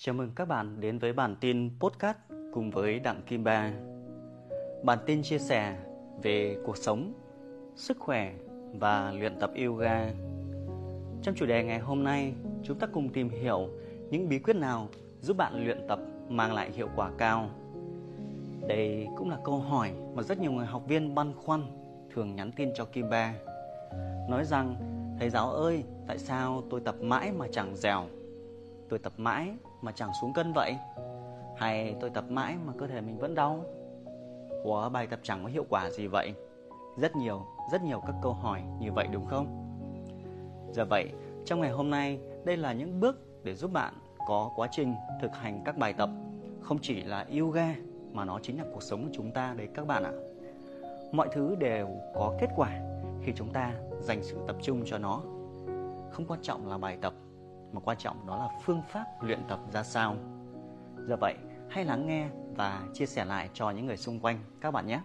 Chào mừng các bạn đến với bản tin podcast cùng với Đặng Kim Ba. Bản tin chia sẻ về cuộc sống, sức khỏe và luyện tập yoga. Trong chủ đề ngày hôm nay, chúng ta cùng tìm hiểu những bí quyết nào giúp bạn luyện tập mang lại hiệu quả cao. Đây cũng là câu hỏi mà rất nhiều người học viên băn khoăn thường nhắn tin cho Kim Ba. Nói rằng, thầy giáo ơi, tại sao tôi tập mãi mà chẳng dẻo? Tôi tập mãi mà chẳng xuống cân vậy? Hay tôi tập mãi mà cơ thể mình vẫn đau? Ủa bài tập chẳng có hiệu quả gì vậy? Rất nhiều, rất nhiều các câu hỏi như vậy đúng không? Giờ vậy, trong ngày hôm nay, đây là những bước để giúp bạn có quá trình thực hành các bài tập không chỉ là yoga mà nó chính là cuộc sống của chúng ta đấy các bạn ạ. Mọi thứ đều có kết quả khi chúng ta dành sự tập trung cho nó. Không quan trọng là bài tập mà quan trọng đó là phương pháp luyện tập ra sao. Giờ vậy, hãy lắng nghe và chia sẻ lại cho những người xung quanh các bạn nhé.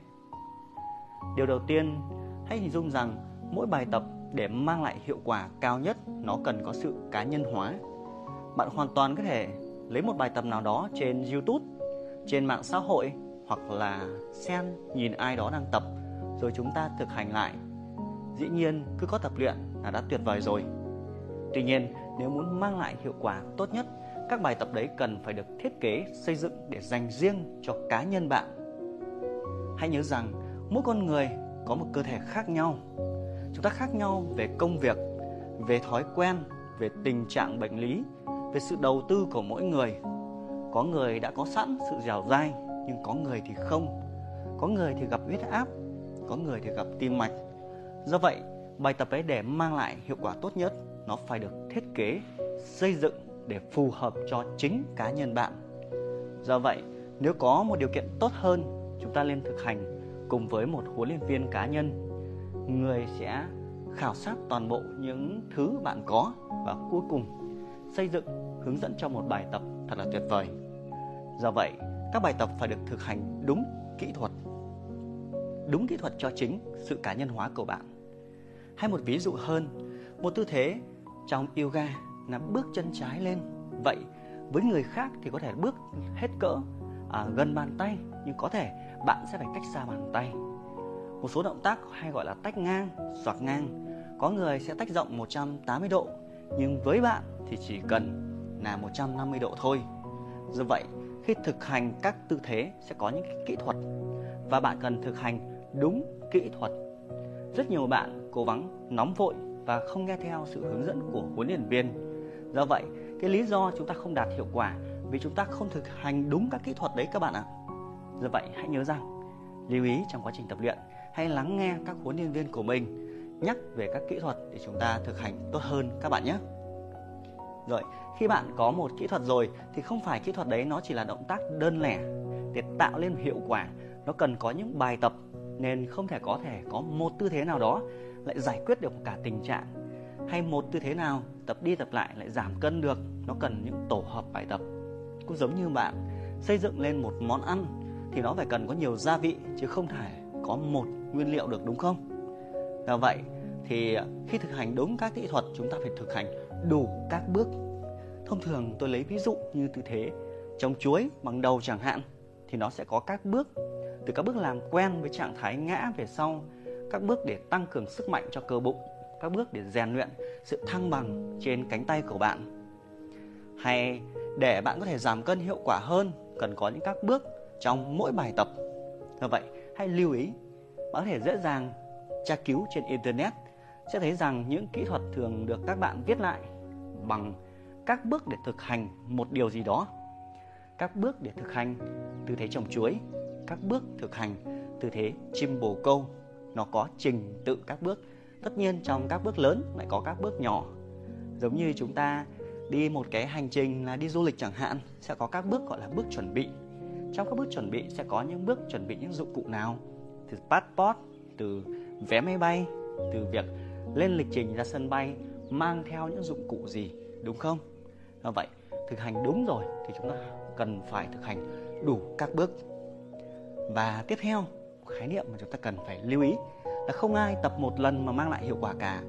Điều đầu tiên, hãy hình dung rằng mỗi bài tập để mang lại hiệu quả cao nhất nó cần có sự cá nhân hóa. Bạn hoàn toàn có thể lấy một bài tập nào đó trên YouTube, trên mạng xã hội hoặc là xem nhìn ai đó đang tập rồi chúng ta thực hành lại. Dĩ nhiên cứ có tập luyện là đã tuyệt vời rồi. Tuy nhiên, nếu muốn mang lại hiệu quả tốt nhất, các bài tập đấy cần phải được thiết kế, xây dựng để dành riêng cho cá nhân bạn. Hãy nhớ rằng mỗi con người có một cơ thể khác nhau. Chúng ta khác nhau về công việc, về thói quen, về tình trạng bệnh lý, về sự đầu tư của mỗi người. Có người đã có sẵn sự dẻo dai, nhưng có người thì không. Có người thì gặp huyết áp, có người thì gặp tim mạch. Do vậy, bài tập ấy để mang lại hiệu quả tốt nhất nó phải được thiết kế, xây dựng để phù hợp cho chính cá nhân bạn. Do vậy, nếu có một điều kiện tốt hơn, chúng ta nên thực hành cùng với một huấn luyện viên cá nhân. Người sẽ khảo sát toàn bộ những thứ bạn có và cuối cùng xây dựng, hướng dẫn cho một bài tập thật là tuyệt vời. Do vậy, các bài tập phải được thực hành đúng kỹ thuật, đúng kỹ thuật cho chính sự cá nhân hóa của bạn. Hay một ví dụ hơn, một tư thế trong yoga là bước chân trái lên. Vậy với người khác thì có thể bước hết cỡ à, gần bàn tay nhưng có thể bạn sẽ phải cách xa bàn tay. Một số động tác hay gọi là tách ngang xoạc ngang. Có người sẽ tách rộng 180 độ nhưng với bạn thì chỉ cần là 150 độ thôi. Do vậy khi thực hành các tư thế sẽ có những kỹ thuật và bạn cần thực hành đúng kỹ thuật. Rất nhiều bạn cố gắng nóng vội và không nghe theo sự hướng dẫn của huấn luyện viên. Do vậy, cái lý do chúng ta không đạt hiệu quả vì chúng ta không thực hành đúng các kỹ thuật đấy các bạn ạ. Do vậy, hãy nhớ rằng lưu ý trong quá trình tập luyện, hãy lắng nghe các huấn luyện viên của mình nhắc về các kỹ thuật để chúng ta thực hành tốt hơn các bạn nhé. Rồi, khi bạn có một kỹ thuật rồi thì không phải kỹ thuật đấy nó chỉ là động tác đơn lẻ để tạo lên hiệu quả, nó cần có những bài tập nên không thể có thể có một tư thế nào đó lại giải quyết được cả tình trạng? Hay một tư thế nào, tập đi tập lại lại giảm cân được? Nó cần những tổ hợp bài tập. Cũng giống như bạn, xây dựng lên một món ăn thì nó phải cần có nhiều gia vị chứ không thể có một nguyên liệu được, đúng không? Do vậy thì khi thực hành đúng các kỹ thuật, chúng ta phải thực hành đủ các bước. Thông thường tôi lấy ví dụ như tư thế trồng chuối bằng đầu chẳng hạn thì nó sẽ có các bước. Từ các bước làm quen với trạng thái ngã về sau các bước để tăng cường sức mạnh cho cơ bụng, các bước để rèn luyện sự thăng bằng trên cánh tay của bạn. Hay để bạn có thể giảm cân hiệu quả hơn, cần có những các bước trong mỗi bài tập. Do vậy, hãy lưu ý, bạn có thể dễ dàng tra cứu trên internet sẽ thấy rằng những kỹ thuật thường được các bạn viết lại bằng các bước để thực hành một điều gì đó. Các bước để thực hành tư thế trồng chuối, các bước thực hành tư thế chim bồ câu nó có trình tự các bước. Tất nhiên trong các bước lớn lại có các bước nhỏ. Giống như chúng ta đi một cái hành trình là đi du lịch chẳng hạn, sẽ có các bước gọi là bước chuẩn bị. Trong các bước chuẩn bị sẽ có những bước chuẩn bị những dụng cụ nào? Từ passport, từ vé máy bay, từ việc lên lịch trình ra sân bay, mang theo những dụng cụ gì, đúng không? Do vậy, thực hành đúng rồi thì chúng ta cần phải thực hành đủ các bước. Và tiếp theo khái niệm mà chúng ta cần phải lưu ý là không ai tập một lần mà mang lại hiệu quả cả.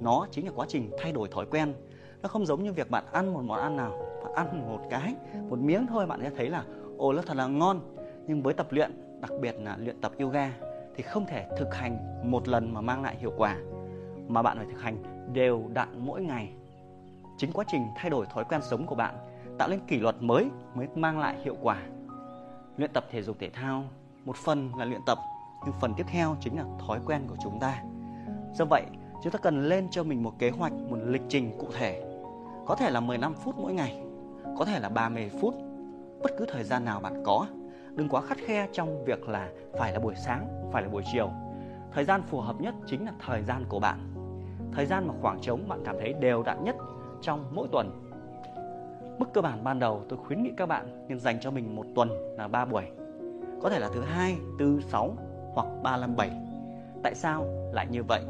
Nó chính là quá trình thay đổi thói quen. Nó không giống như việc bạn ăn một món ăn nào, bạn ăn một cái, một miếng thôi bạn sẽ thấy là, ồ, nó thật là ngon. Nhưng với tập luyện, đặc biệt là luyện tập yoga, thì không thể thực hành một lần mà mang lại hiệu quả, mà bạn phải thực hành đều đặn mỗi ngày. Chính quá trình thay đổi thói quen sống của bạn tạo nên kỷ luật mới mới mang lại hiệu quả. Luyện tập thể dục thể thao một phần là luyện tập, nhưng phần tiếp theo chính là thói quen của chúng ta. Do vậy, chúng ta cần lên cho mình một kế hoạch, một lịch trình cụ thể. Có thể là 15 phút mỗi ngày, có thể là 30 phút. Bất cứ thời gian nào bạn có, đừng quá khắt khe trong việc là phải là buổi sáng, phải là buổi chiều. Thời gian phù hợp nhất chính là thời gian của bạn. Thời gian mà khoảng trống bạn cảm thấy đều đặn nhất trong mỗi tuần. Mức cơ bản ban đầu tôi khuyến nghị các bạn nên dành cho mình một tuần là 3 buổi có thể là thứ hai, thứ sáu hoặc ba năm bảy. Tại sao lại như vậy?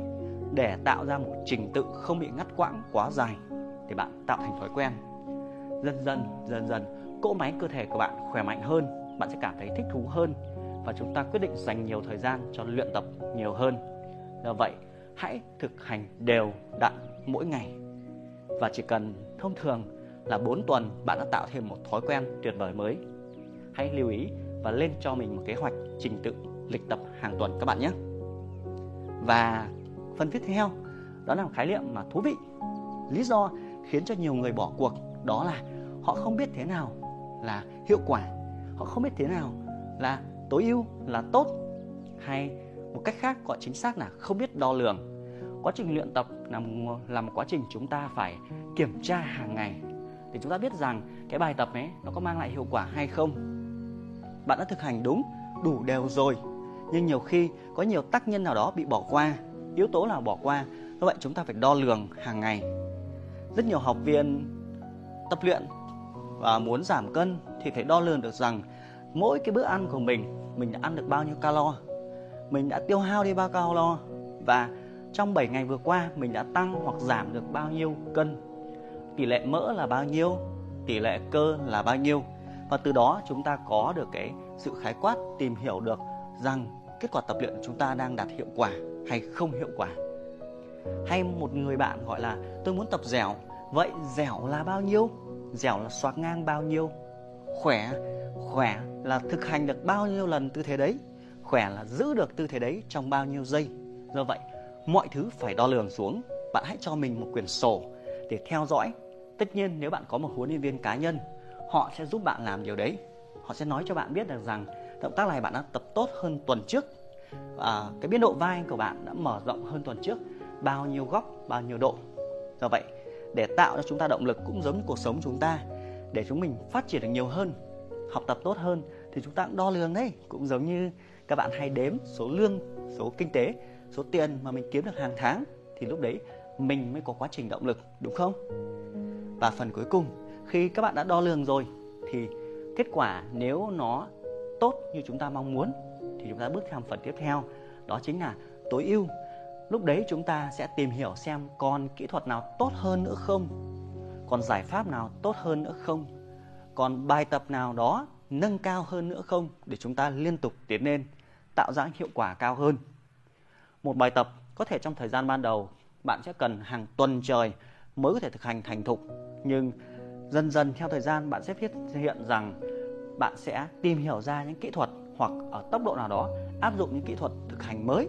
Để tạo ra một trình tự không bị ngắt quãng quá dài để bạn tạo thành thói quen. Dần dần dần dần, cỗ máy cơ thể của bạn khỏe mạnh hơn, bạn sẽ cảm thấy thích thú hơn và chúng ta quyết định dành nhiều thời gian cho luyện tập nhiều hơn. Do vậy, hãy thực hành đều đặn mỗi ngày. Và chỉ cần thông thường là 4 tuần bạn đã tạo thêm một thói quen tuyệt vời mới. Hãy lưu ý và lên cho mình một kế hoạch trình tự lịch tập hàng tuần các bạn nhé. Và phần tiếp theo đó là một khái niệm mà thú vị. Lý do khiến cho nhiều người bỏ cuộc đó là họ không biết thế nào là hiệu quả họ không biết thế nào là tối ưu là tốt hay một cách khác gọi chính xác là không biết đo lường. Quá trình luyện tập là một, là một quá trình chúng ta phải kiểm tra hàng ngày để chúng ta biết rằng cái bài tập ấy nó có mang lại hiệu quả hay không bạn đã thực hành đúng, đủ đều rồi. Nhưng nhiều khi, có nhiều tác nhân nào đó bị bỏ qua, yếu tố nào bỏ qua, do vậy chúng ta phải đo lường hàng ngày. Rất nhiều học viên tập luyện và muốn giảm cân thì phải đo lường được rằng mỗi cái bữa ăn của mình mình đã ăn được bao nhiêu calo, mình đã tiêu hao đi bao calo và trong 7 ngày vừa qua mình đã tăng hoặc giảm được bao nhiêu cân. Tỷ lệ mỡ là bao nhiêu, tỷ lệ cơ là bao nhiêu và từ đó chúng ta có được cái sự khái quát tìm hiểu được rằng kết quả tập luyện của chúng ta đang đạt hiệu quả hay không hiệu quả. Hay một người bạn gọi là, tôi muốn tập dẻo. Vậy dẻo là bao nhiêu? Dẻo là xoạc ngang bao nhiêu? Khỏe khỏe là thực hành được bao nhiêu lần tư thế đấy? Khỏe là giữ được tư thế đấy trong bao nhiêu giây? Do vậy, mọi thứ phải đo lường xuống. Bạn hãy cho mình một quyển sổ để theo dõi. Tất nhiên, nếu bạn có một huấn luyện viên cá nhân họ sẽ giúp bạn làm điều đấy. Họ sẽ nói cho bạn biết được rằng động tác này bạn đã tập tốt hơn tuần trước. À, cái biên độ vai của bạn đã mở rộng hơn tuần trước. Bao nhiêu góc bao nhiêu độ. Do vậy để tạo cho chúng ta động lực cũng giống cuộc sống chúng ta để chúng mình phát triển được nhiều hơn học tập tốt hơn thì chúng ta cũng đo lường đấy. Cũng giống như các bạn hay đếm số lương số kinh tế số tiền mà mình kiếm được hàng tháng thì lúc đấy mình mới có quá trình động lực đúng không? Và phần cuối cùng khi các bạn đã đo lường rồi, thì kết quả nếu nó tốt như chúng ta mong muốn, thì chúng ta bước sang phần tiếp theo, đó chính là tối ưu. Lúc đấy chúng ta sẽ tìm hiểu xem còn kỹ thuật nào tốt hơn nữa không, còn giải pháp nào tốt hơn nữa không, còn bài tập nào đó nâng cao hơn nữa không để chúng ta liên tục tiến lên, tạo ra hiệu quả cao hơn. Một bài tập có thể trong thời gian ban đầu, bạn sẽ cần hàng tuần trời mới có thể thực hành thành thục, nhưng dần dần theo thời gian, bạn sẽ phát hiện rằng bạn sẽ tìm hiểu ra những kỹ thuật hoặc ở tốc độ nào đó, áp dụng những kỹ thuật thực hành mới.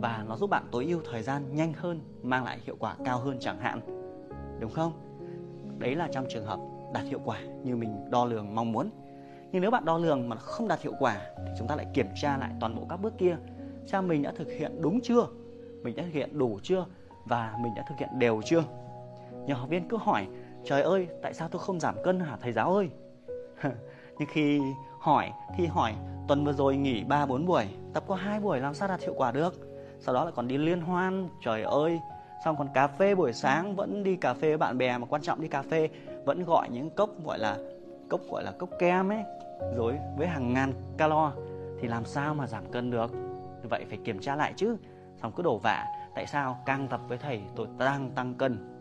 Và nó giúp bạn tối ưu thời gian nhanh hơn, mang lại hiệu quả cao hơn chẳng hạn. Đúng không? Đấy là trong trường hợp đạt hiệu quả như mình đo lường mong muốn. Nhưng nếu bạn đo lường mà không đạt hiệu quả thì chúng ta lại kiểm tra lại toàn bộ các bước kia. Xem mình đã thực hiện đúng chưa? Mình đã thực hiện đủ chưa? Và mình đã thực hiện đều chưa? Nhiều học viên cứ hỏi trời ơi tại sao tôi không giảm cân hả thầy giáo ơi? Nhưng khi hỏi thì hỏi tuần vừa rồi nghỉ 3 4 buổi, tập có hai buổi làm sao đạt hiệu quả được. Sau đó lại còn đi liên hoan, trời ơi, xong còn cà phê buổi sáng vẫn đi cà phê với bạn bè mà quan trọng đi cà phê vẫn gọi những cốc gọi là cốc gọi là cốc kem ấy rồi với hàng ngàn calo. Thì làm sao mà giảm cân được? Vậy phải kiểm tra lại chứ. Xong cứ đổ vạ tại sao càng tập với thầy tôi đang tăng cân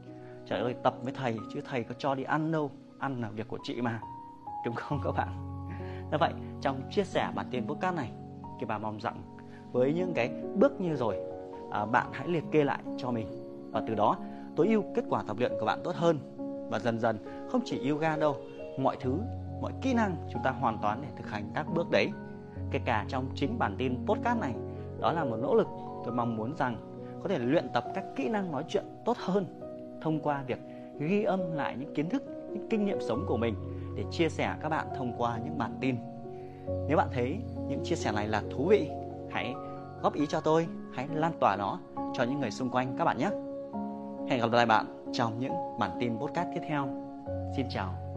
trời ơi tập với thầy chứ thầy có cho đi ăn đâu. Ăn là việc của chị mà. Đúng không các bạn? Như vậy trong chia sẻ bản tin podcast này thì bà mong rằng với những cái bước như rồi à, bạn hãy liệt kê lại cho mình. Và từ đó tối ưu kết quả tập luyện của bạn tốt hơn. Và dần dần không chỉ yoga đâu mọi thứ mọi kỹ năng chúng ta hoàn toàn để thực hành các bước đấy. Kể cả trong chính bản tin podcast này đó là một nỗ lực. Tôi mong muốn rằng có thể luyện tập các kỹ năng nói chuyện tốt hơn thông qua việc ghi âm lại những kiến thức, những kinh nghiệm sống của mình để chia sẻ các bạn thông qua những bản tin. Nếu bạn thấy những chia sẻ này là thú vị, hãy góp ý cho tôi, hãy lan tỏa nó cho những người xung quanh các bạn nhé. Hẹn gặp lại bạn trong những bản tin podcast tiếp theo. Xin chào.